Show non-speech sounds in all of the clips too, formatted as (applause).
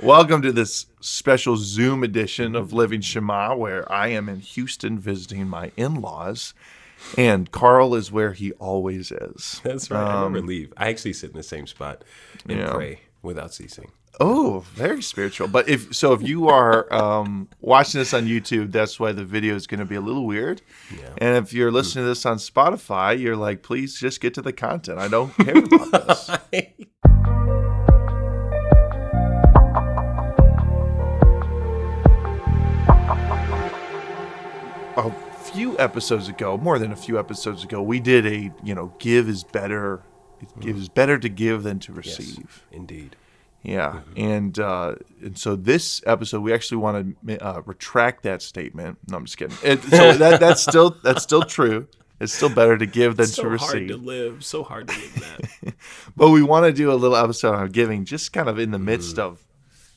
Welcome to this special Zoom edition of Living Shema, where I am in Houston visiting my in laws, and Carl is where he always is. That's right. I never leave. I actually sit in the same spot and Yeah. pray without ceasing. Oh, very spiritual. But if so, if you are um, watching this on YouTube, that's why the video is going to be a little weird. Yeah. And if you're listening to this on Spotify, you're like, please just get to the content. I don't care about this. (laughs) a few episodes ago, more than a few episodes ago, we did a you know give is better. It gives better to give than to Yes, receive. indeed. Yeah, and uh, and so this episode we actually want to uh, retract that statement. No, I'm just kidding. It, so (laughs) that that's still that's still true. It's still better to give than So to hard receive. to live. So hard to live that. (laughs) But we want to do a little episode on giving, just kind of in the Mm. midst of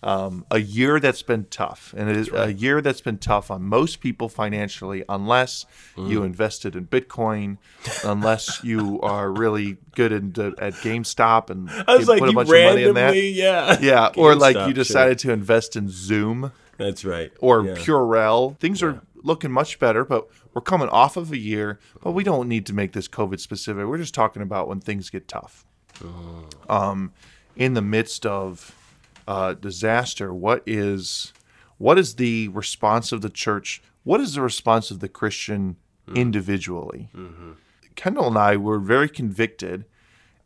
um, a year that's been tough, and it is a year that's been tough on most people financially, unless Mm. you invested in Bitcoin, unless you are really good in, at GameStop and (laughs) I was like, put a bunch of money in that. randomly, yeah, Yeah, (laughs) or like GameStop, you sure. decided to invest in Zoom That's right. or Yeah. Purell. Things are looking much better, but we're coming off of a year. But we don't need to make this COVID specific. We're just talking about when things get tough. Um, in the midst of uh, disaster, what is what is the response of the church? What is the response of the Christian individually? Kendall and I were very convicted,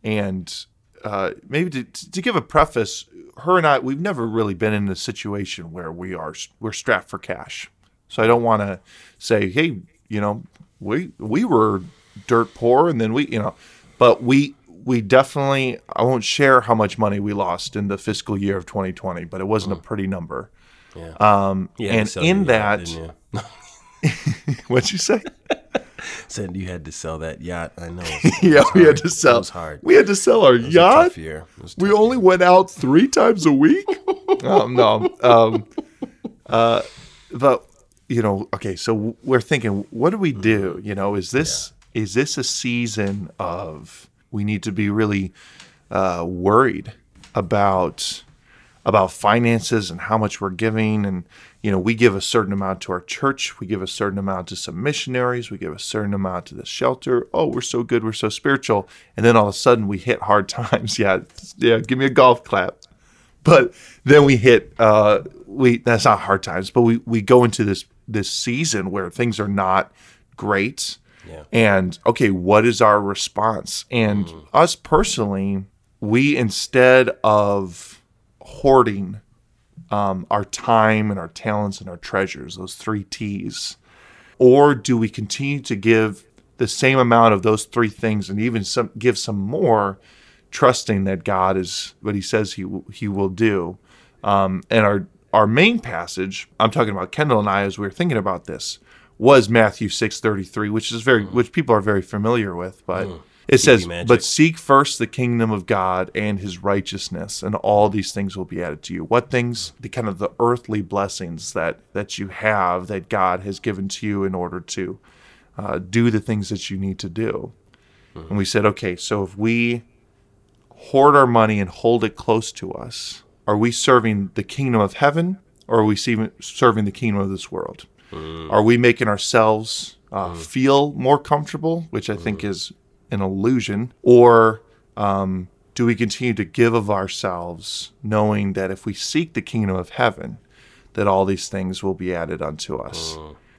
and uh, maybe to, to give a preface, her and I, we've never really been in a situation where we are we're strapped for cash. So I don't want to say, hey, you know, we we were dirt poor, and then we, you know, but we we definitely I won't share how much money we lost in the fiscal year of 2020, but it wasn't a pretty number. Yeah. Um, and in that, (laughs) what'd you say? (laughs) said you had to sell that yacht. I know. (laughs) yeah, we had to sell. It was hard. We had to sell our It was a yacht. tough year. It was a We only went out three times a week. oh no. Um, uh, but you know, okay. So we're thinking, what do we do? You know, is this is this a season of we need to be really uh, worried about about finances and how much we're giving. And you know we give a certain amount to our church. We give a certain amount to some missionaries. We give a certain amount to the shelter. Oh we're so good. We're so spiritual. And then all of a sudden we hit hard (laughs) times. Yeah yeah give me a golf clap. But then we hit uh we that's not hard times but we we go into this this season where things are not great Yeah. and okay what is our response? And us personally we instead of hoarding um, our time and our talents and our treasures those three t's or do we continue to give the same amount of those three things and even some give some more trusting that god is what he says he, he will do? Um, and our our main passage i'm talking about kendall and i as we were thinking about this was matthew 6.33 which is very which people are very familiar with but it says but seek first the kingdom of god and his righteousness and all these things will be added to you. What things the kind of the earthly blessings that that you have that god has given to you in order to uh, do the things that you need to do. And we said okay so if we hoard our money and hold it close to us are we serving the kingdom of heaven or are we serving the kingdom of this world Mm. are we making ourselves uh, mm. feel more comfortable which i think mm. is an illusion or um, do we continue to give of ourselves knowing that if we seek the kingdom of heaven that all these things will be added unto us?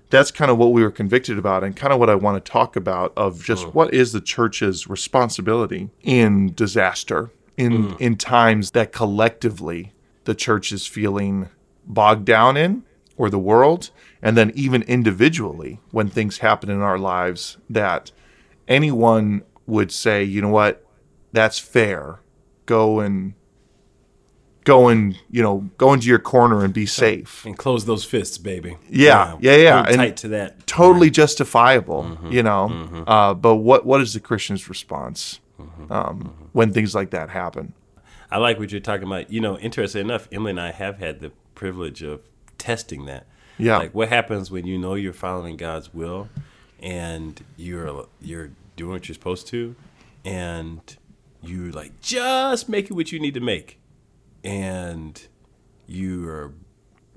That's kind of what we were convicted about and kind of what I want to talk about of just what is the church's responsibility in disaster in in times that collectively the church is feeling bogged down in or the world and then even individually when things happen in our lives that anyone would say you know what that's fair go and go and you know go into your corner and be safe And close those fists, baby. Yeah, yeah, yeah, Hold and- tight to that. totally justifiable, you know. Uh, but what what is the Christian's response um, when things like that happen? I like what you're talking about. You know, interesting enough, Emily and I have had the privilege of testing that. Yeah. Like what happens when you know you're following God's will and you're you're doing what you're supposed to and you like just make it what you need to make. And you are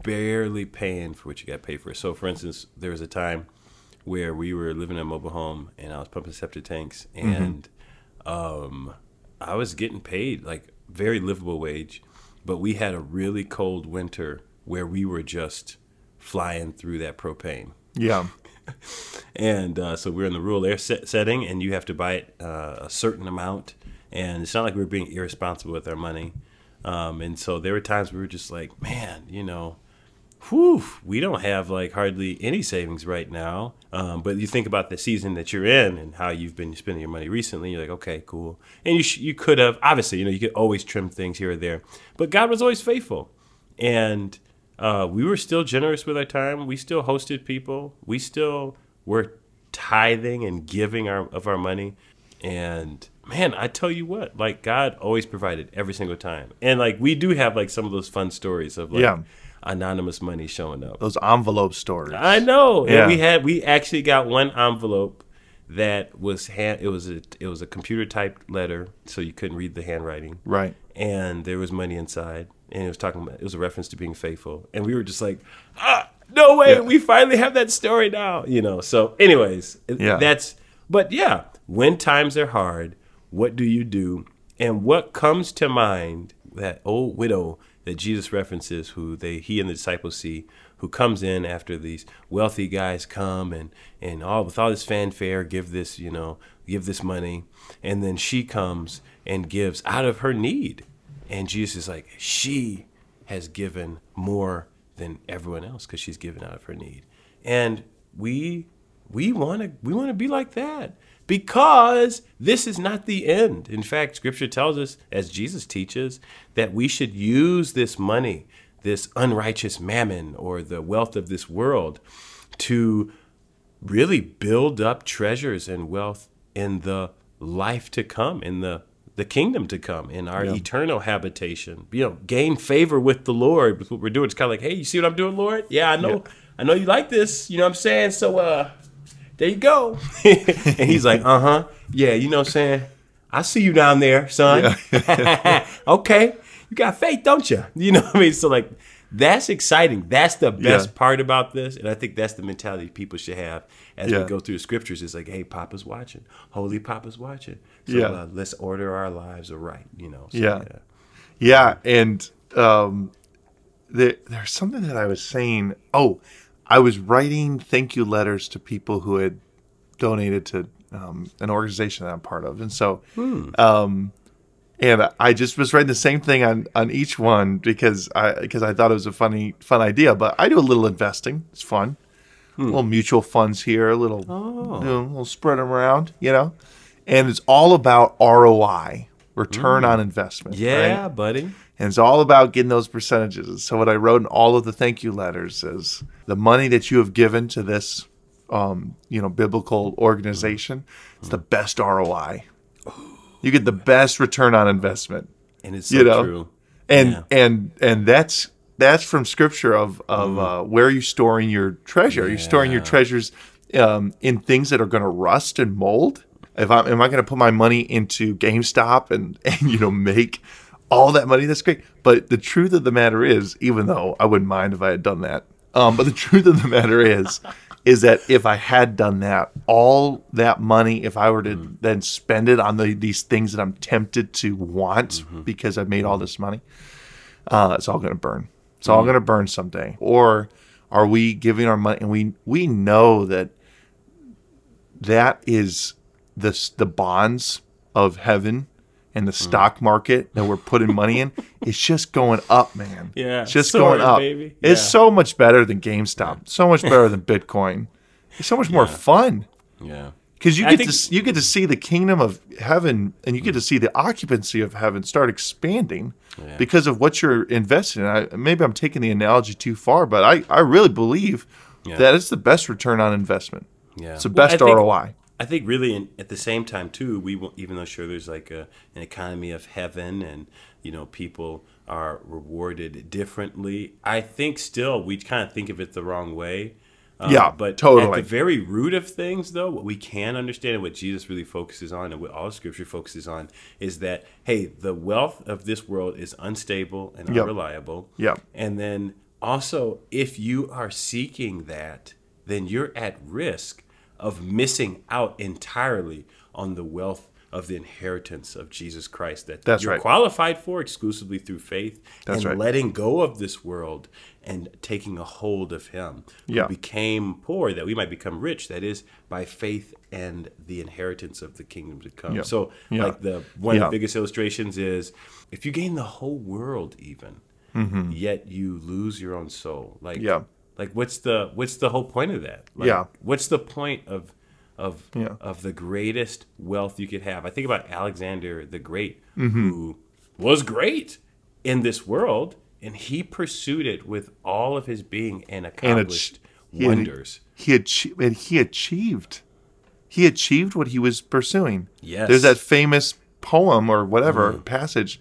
barely paying for what you got paid for. So, for instance, there was a time where we were living in a mobile home and I was pumping septic tanks and um, I was getting paid like very livable wage, but we had a really cold winter where we were just flying through that propane. Yeah. (laughs) And uh, so we're in the rural air set setting, and you have to buy it uh, a certain amount. And it's not like we were being irresponsible with our money. Um, and so there were times we were just like, man, you know, whew, we don't have like hardly any savings right now. Um, but you think about the season that you're in and how you've been spending your money recently. You're like, okay, cool. And you sh- you could have obviously, you know, you could always trim things here or there, but God was always faithful, and uh, we were still generous with our time. We still hosted people. We still were tithing and giving our of our money. And man, I tell you what, like God always provided every single time. And like we do have like some of those fun stories of like Yeah. anonymous money showing up. Those envelope stories. I know. Yeah. And we had we actually got one envelope that was hand it was a it was a computer typed letter, so you couldn't read the handwriting. Right. And there was money inside. And it was talking about it was a reference to being faithful. And we were just like, ah, no way, Yeah. we finally have that story now. You know. So anyways, Yeah. that's but yeah, when times are hard, what do you do? And what comes to mind that old widow that Jesus references, who they he and the disciples see, who comes in after these wealthy guys come and and all with all this fanfare, give this you know give this money, and then she comes and gives out of her need, and Jesus is like she has given more than everyone else because she's given out of her need, and we we want to we want to be like that because this is not the end. In fact, scripture tells us as Jesus teaches that we should use this money, this unrighteous mammon or the wealth of this world to really build up treasures and wealth in the life to come in the the kingdom to come in our eternal habitation. You know gain favor with the lord with what we're doing. It's kind of like hey you see what i'm doing lord? Yeah i know i know you like this you know what i'm saying? So uh there you go. (laughs) And he's like uh-huh. Yeah you know what i'm saying? I see you down there son. (laughs) Okay. You got faith don't you you know what i mean? So like that's exciting that's the best Yeah. part about this and i think that's the mentality people should have as Yeah. we go through the scriptures it's like hey papa's watching holy papa's watching so Yeah. uh, let's order our lives aright you know so, Yeah. Yeah, and um, there, there's something that I was saying. Oh, I was writing thank you letters to people who had donated to um, an organization that I'm part of, and so, um, and I just was writing the same thing on on each one because I because I thought it was a funny fun idea. But I do a little investing; it's fun. A little mutual funds here, a little, Oh. you know, little spread them around, you know, and it's all about ROI, return on investment. right? yeah buddy And it's all about getting those percentages. So what I wrote in all of the thank you letters is the money that you have given to this, um, you know, biblical organization It's the best ROI. You get the best return on investment, and it's so You know, true and Yeah. and and that's that's from scripture of of uh, where are you storing your treasure? Are you storing your treasures um, in things that are going to rust and mold? If I am I going to put my money into GameStop and (laughs) and you know make all that money? That's great. But the truth of the matter is, even though I wouldn't mind if I had done that, um, but the (laughs) truth of the matter is. Is that if I had done that, all that money, if I were to mm-hmm. then spend it on the, these things that I'm tempted to want mm-hmm. because I've made all this money, uh, it's all going to burn. It's all mm-hmm. going to burn someday. Or are we giving our money? And we we know that that is the the bonds of heaven and the hmm. stock market that we're putting money in. (laughs) It's just going up, man. Yeah, it's just soaring, going up. baby. It's so much better than GameStop. So much better than (laughs) Bitcoin. It's so much more fun yeah because you get think- to you get to see the kingdom of heaven and you get to hmm. see the occupancy of heaven start expanding Yeah. because of what you're investing in. I, maybe I'm taking the analogy too far, but I, I really believe Yeah. that it's the best return on investment. Yeah, It's the Well, best think- ROI. I think really, in, at the same time too, we won't- even though sure there's like a, an economy of heaven, and you know people are rewarded differently. I think still we kind of think of it the wrong way. Um, Yeah, but totally. at the very root of things, though, what we can understand and what Jesus really focuses on, and what all Scripture focuses on, is that hey, the wealth of this world is unstable and Yep. unreliable. Yep. And then also, if you are seeking that, then you're at risk of missing out entirely on the wealth of the inheritance of Jesus Christ that That's you're right. qualified for exclusively through faith That's and right. letting go of this world and taking a hold of him who Yeah. became poor that we might become rich that is by faith and the inheritance of the kingdom to come Yeah. so Yeah. like the one of the biggest illustrations is if you gain the whole world even yet you lose your own soul like Mm-hmm. Yeah. Like what's the what's the whole point of that like, Yeah. what's the point of of Yeah. of the greatest wealth you could have i think about alexander the great Mm-hmm. who was great in this world and he pursued it with all of his being and And accomplished he had- wonders He achieved. And he achieved. He achieved what he was pursuing. Yes. There's that famous poem or whatever Mm. passage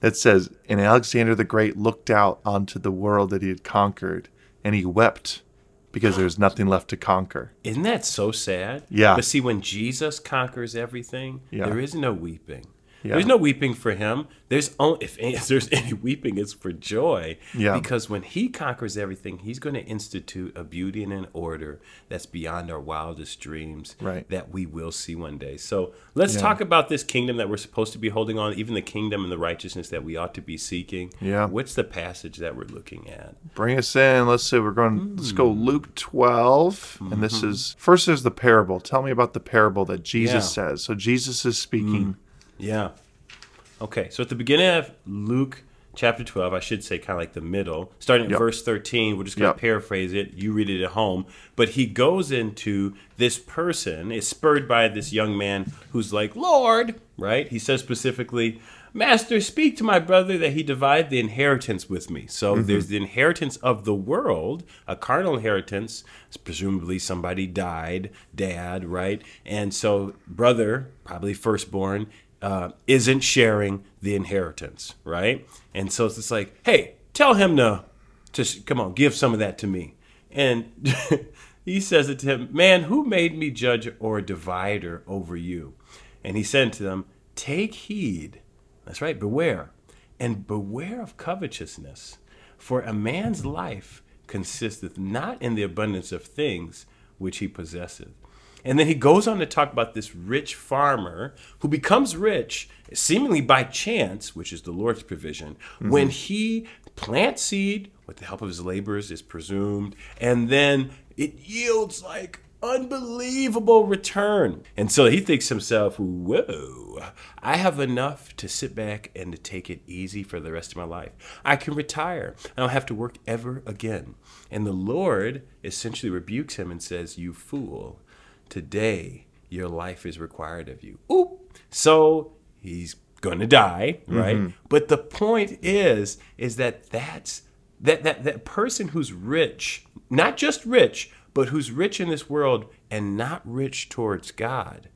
that says, "And Alexander the Great looked out onto the world that he had conquered, and he wept because there was nothing left to conquer." Isn't that so sad? Yeah. But see, when Jesus conquers everything, Yeah. there is no weeping. Yeah. There's no weeping for him. There's only if, (laughs) if there's any weeping, it's for joy. Yeah. Because when he conquers everything, he's going to institute a beauty and an order that's beyond our wildest dreams. Right. That we will see one day. So let's Yeah. talk about this kingdom that we're supposed to be holding on, even the kingdom and the righteousness that we ought to be seeking. Yeah. What's the passage that we're looking at? Bring us in. Let's see. We're going. Let's go Hmm. Luke 12, and this is first. There's the parable. Tell me about the parable that Jesus Yeah. says. So Jesus is speaking. Yeah. Okay, so at the beginning of Luke chapter 12, I should say kind of like the middle, starting at Yep. verse 13, we're just going to Yep. paraphrase it. You read it at home. But he goes into this person, is spurred by this young man who's like, Lord, right? He says specifically, Master, speak to my brother that he divide the inheritance with me. So Mm-hmm. there's the inheritance of the world, a carnal inheritance. Presumably somebody died, dad, right? And so brother, probably firstborn, uh, isn't sharing the inheritance, right? And so it's just like, hey, tell him to, to come on, give some of that to me. And (laughs) he says it to him, man, who made me judge or divider over you? And he said to them, take heed. That's right, beware. And beware of covetousness. For a man's life consisteth not in the abundance of things which he possesseth. And then he goes on to talk about this rich farmer who becomes rich seemingly by chance, which is the Lord's provision, mm-hmm. when he plants seed with the help of his laborers, is presumed, and then it yields like unbelievable return. And so he thinks himself, whoa, I have enough to sit back and to take it easy for the rest of my life. I can retire. I don't have to work ever again. And the Lord essentially rebukes him and says, You fool, today your life is required of you. Oop. So he's going to die, right? Mm-hmm. But the point is, is that that's that, that that person who's rich, not just rich, but who's rich in this world and not rich towards God,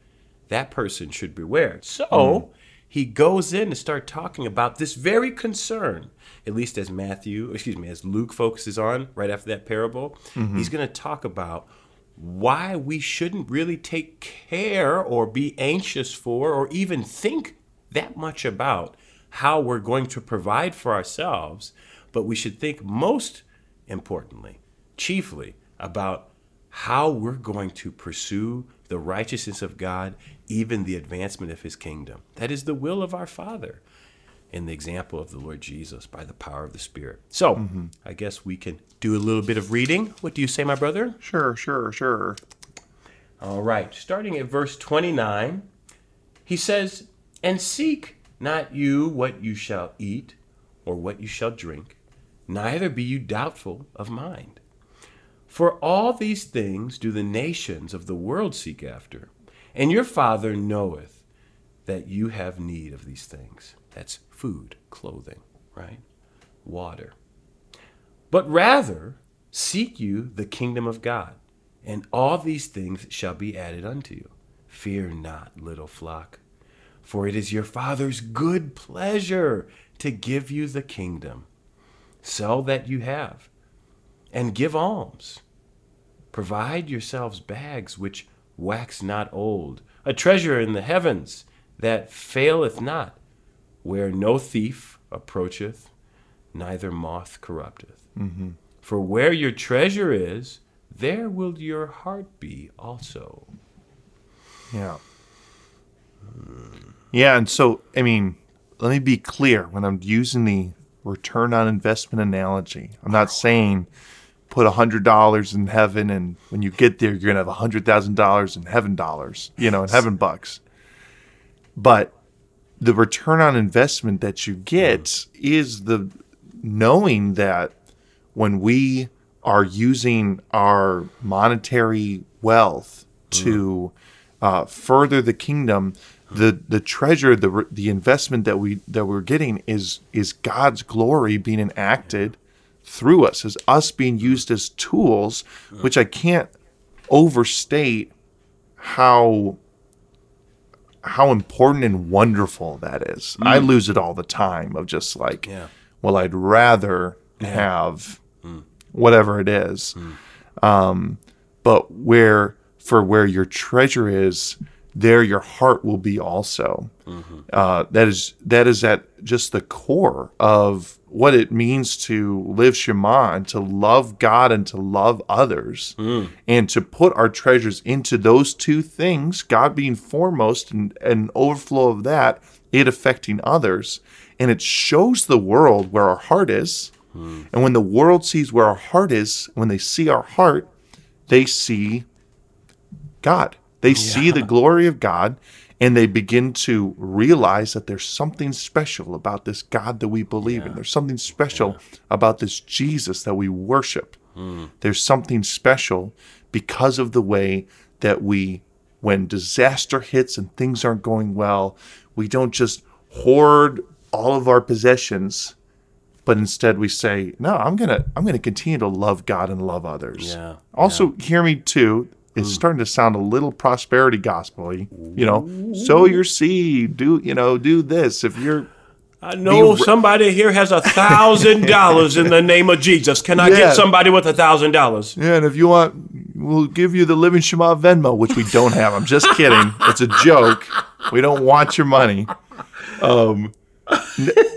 that person should beware. So mm-hmm. he goes in to start talking about this very concern, at least as Matthew, excuse me, as Luke focuses on right after that parable. Mm-hmm. He's going to talk about why we shouldn't really take care or be anxious for or even think that much about how we're going to provide for ourselves, but we should think most importantly, chiefly, about how we're going to pursue the righteousness of God, even the advancement of his kingdom. That is the will of our Father in the example of the Lord Jesus by the power of the Spirit. So, mm-hmm. I guess we can do a little bit of reading. What do you say, my brother? Sure, sure, sure. All right, starting at verse 29, he says, And seek not you what you shall eat or what you shall drink, neither be you doubtful of mind. For all these things do the nations of the world seek after, and your Father knoweth that you have need of these things. That's food, clothing, right? Water. But rather seek you the kingdom of God, and all these things shall be added unto you. Fear not, little flock, for it is your Father's good pleasure to give you the kingdom. Sell that you have, and give alms. Provide yourselves bags which wax not old, a treasure in the heavens that faileth not, where no thief approacheth, neither moth corrupteth. Mm-hmm. For where your treasure is, there will your heart be also. Yeah. Yeah, and so I mean, let me be clear when I'm using the return on investment analogy. I'm not saying put a hundred dollars in heaven and when you get there you're gonna have a hundred thousand dollars in heaven dollars, you know, in heaven bucks. But the return on investment that you get mm. is the knowing that when we are using our monetary wealth mm. to uh, further the kingdom, the the treasure, the the investment that we that we're getting is is God's glory being enacted mm. through us, as us being used as tools, which I can't overstate how how important and wonderful that is. I mm. lose it all the time of just like, Yeah. well, I'd rather have mm. whatever it is. Mm. Um, but where for where your treasure is, there your heart will be also. Mm-hmm. Uh, that is that is at just the core of what it means to live Shema and to love God and to love others, mm. and to put our treasures into those two things, God being foremost and an overflow of that, it affecting others, and it shows the world where our heart is. Mm. And when the world sees where our heart is, when they see our heart, they see God. They see the glory of God and they begin to realize that there's something special about this God that we believe in. There's something special about this Jesus that we worship. Hmm. There's something special because of the way that we, when disaster hits and things aren't going well, we don't just hoard all of our possessions but instead we say no i'm gonna i'm gonna continue to love god and love others. Yeah, also hear me too it's starting to sound a little prosperity gospel-y you know? Sow your seed do you know do this. If you're I know Be- somebody here has a thousand (laughs) dollars in the name of Jesus. Can I Yeah. get somebody with a thousand dollars? yeah and if you want we'll give you the living shema venmo which we don't have. I'm just kidding. It's a joke. We don't want your money. Um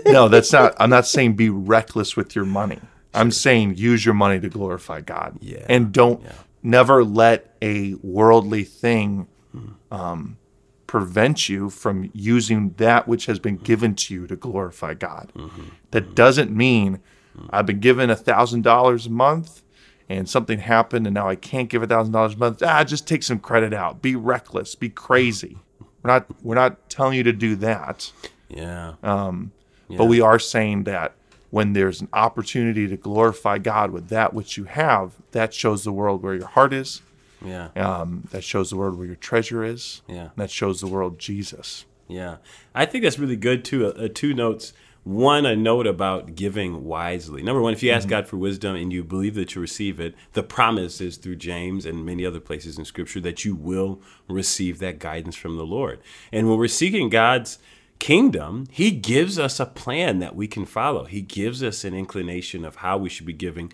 no that's not i'm not saying be reckless with your money. I'm saying use your money to glorify god. Yeah. and don't never let a worldly thing um, prevent you from using that which has been given to you to glorify god. That doesn't mean i've been given a thousand dollars a month and something happened and now i can't give a thousand dollars a month. Ah just take some credit out. Be reckless. Be crazy. (laughs) We're not we're not telling you to do that. Yeah. Um, but we are saying that when there's an opportunity to glorify God with that which you have, that shows the world where your heart is. Yeah. Um, that shows the world where your treasure is. Yeah. And that shows the world Jesus. Yeah, I think that's really good too. Uh, uh, two notes. One, a note about giving wisely. Number one, if you ask God for wisdom and you believe that you receive it, the promise is through James and many other places in Scripture that you will receive that guidance from the Lord. And when we're seeking God's kingdom, He gives us a plan that we can follow. He gives us an inclination of how we should be giving,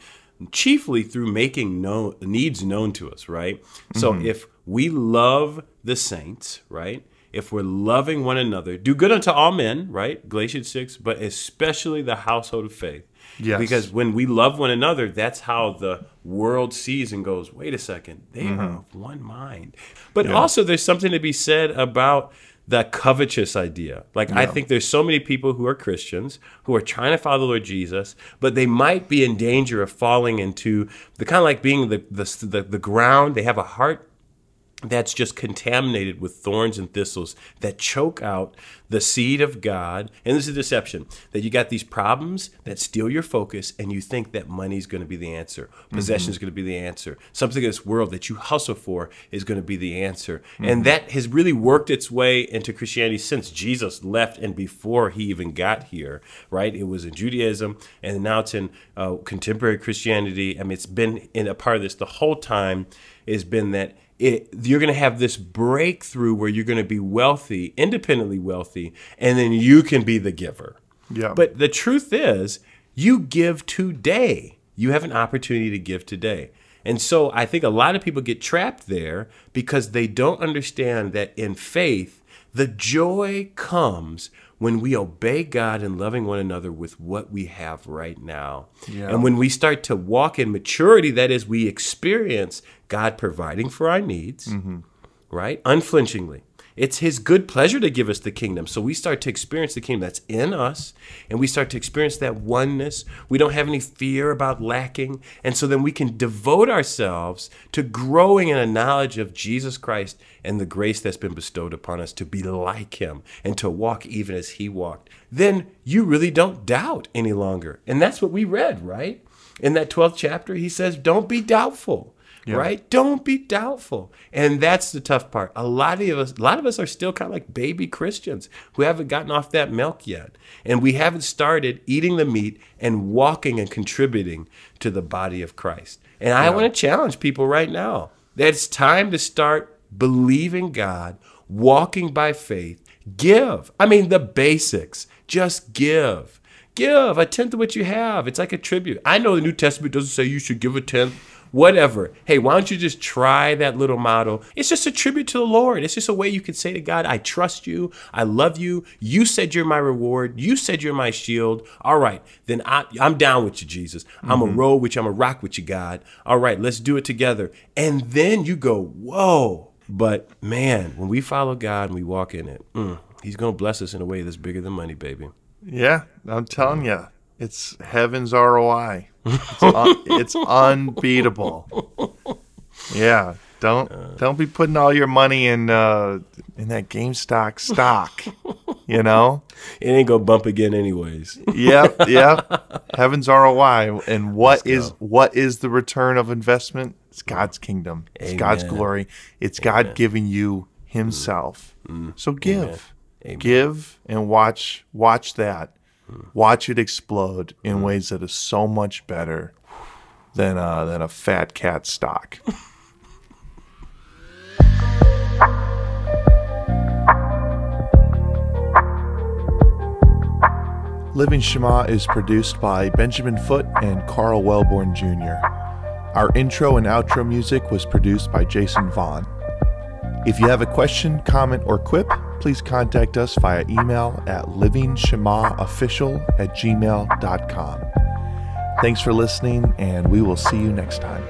chiefly through making known needs known to us. Right. So mm-hmm. if we love the saints, right if we're loving one another, do good unto all men, right? Galatians 6, but especially the household of faith. Yes. Because when we love one another, that's how the world sees and goes, wait a second, they mm-hmm. are of one mind. But also, there's something to be said about the covetous idea. Like, I think there's so many people who are Christians who are trying to follow the Lord Jesus, but they might be in danger of falling into the kind of like being the, the, the, the ground. They have a heart that's just contaminated with thorns and thistles that choke out the seed of God. And this is a deception that you got these problems that steal your focus, and you think that money's going to be the answer, possession is going to be the answer, something in this world that you hustle for is going to be the answer. And that has really worked its way into Christianity since Jesus left and before he even got here, right? It was in Judaism, and now it's in uh, contemporary Christianity. I mean, it's been in a part of this the whole time. Has been that it, you're going to have this breakthrough where you're going to be wealthy, independently wealthy, and then you can be the giver. Yeah. But the truth is, you give today. You have an opportunity to give today. And so I think a lot of people get trapped there because they don't understand that in faith, the joy comes when we obey God and loving one another with what we have right now. Yeah. And when we start to walk in maturity, that is, we experience God providing for our needs, mm-hmm. right? Unflinchingly. It's his good pleasure to give us the kingdom. So we start to experience the kingdom that's in us, and we start to experience that oneness. We don't have any fear about lacking. And so then we can devote ourselves to growing in a knowledge of Jesus Christ and the grace that's been bestowed upon us to be like him and to walk even as he walked. Then you really don't doubt any longer. And that's what we read, right? In that 12th chapter, he says, Don't be doubtful right? Don't be doubtful. And that's the tough part. A lot of us, a lot of us are still kind of like baby Christians who haven't gotten off that milk yet. And we haven't started eating the meat and walking and contributing to the body of Christ. And I want to challenge people right now that it's time to start believing God, walking by faith, give. I mean, the basics. Just give. Give a tenth of what you have. It's like a tribute. I know the New Testament doesn't say you should give a tenth whatever. Hey, why don't you just try that little model? It's just a tribute to the Lord. It's just a way you can say to God, I trust you. I love you. You said you're my reward. You said you're my shield. All right, then I, am down with you, Jesus. I'm a roll with you. I'm a rock with you, God. All right, let's do it together. And then you go, whoa. But man, when we follow God and we walk in it, mm, He's going to bless us in a way that's bigger than money, baby. Yeah, I'm telling you, it's heaven's ROI. It's, un- (laughs) it's unbeatable. Yeah, don't uh. don't be putting all your money in uh, in that GameStop stock. You know. (laughs) It ain't to bump again, anyways. Yep, yep. (laughs) Heaven's ROI, and what is what is the return of investment? It's God's kingdom. It's God's glory. It's God giving you mm. Himself. Mm. So give, Amen. give, and watch watch that. Watch it explode in ways that is so much better than uh, than a fat cat stock. Living Shema is produced by Benjamin Foote and Carl Wellborn Jr. Our intro and outro music was produced by Jason Vaughn. If you have a question, comment, or quip, please contact us via email at livingshemaofficial at gmail.com. Thanks for listening, and we will see you next time.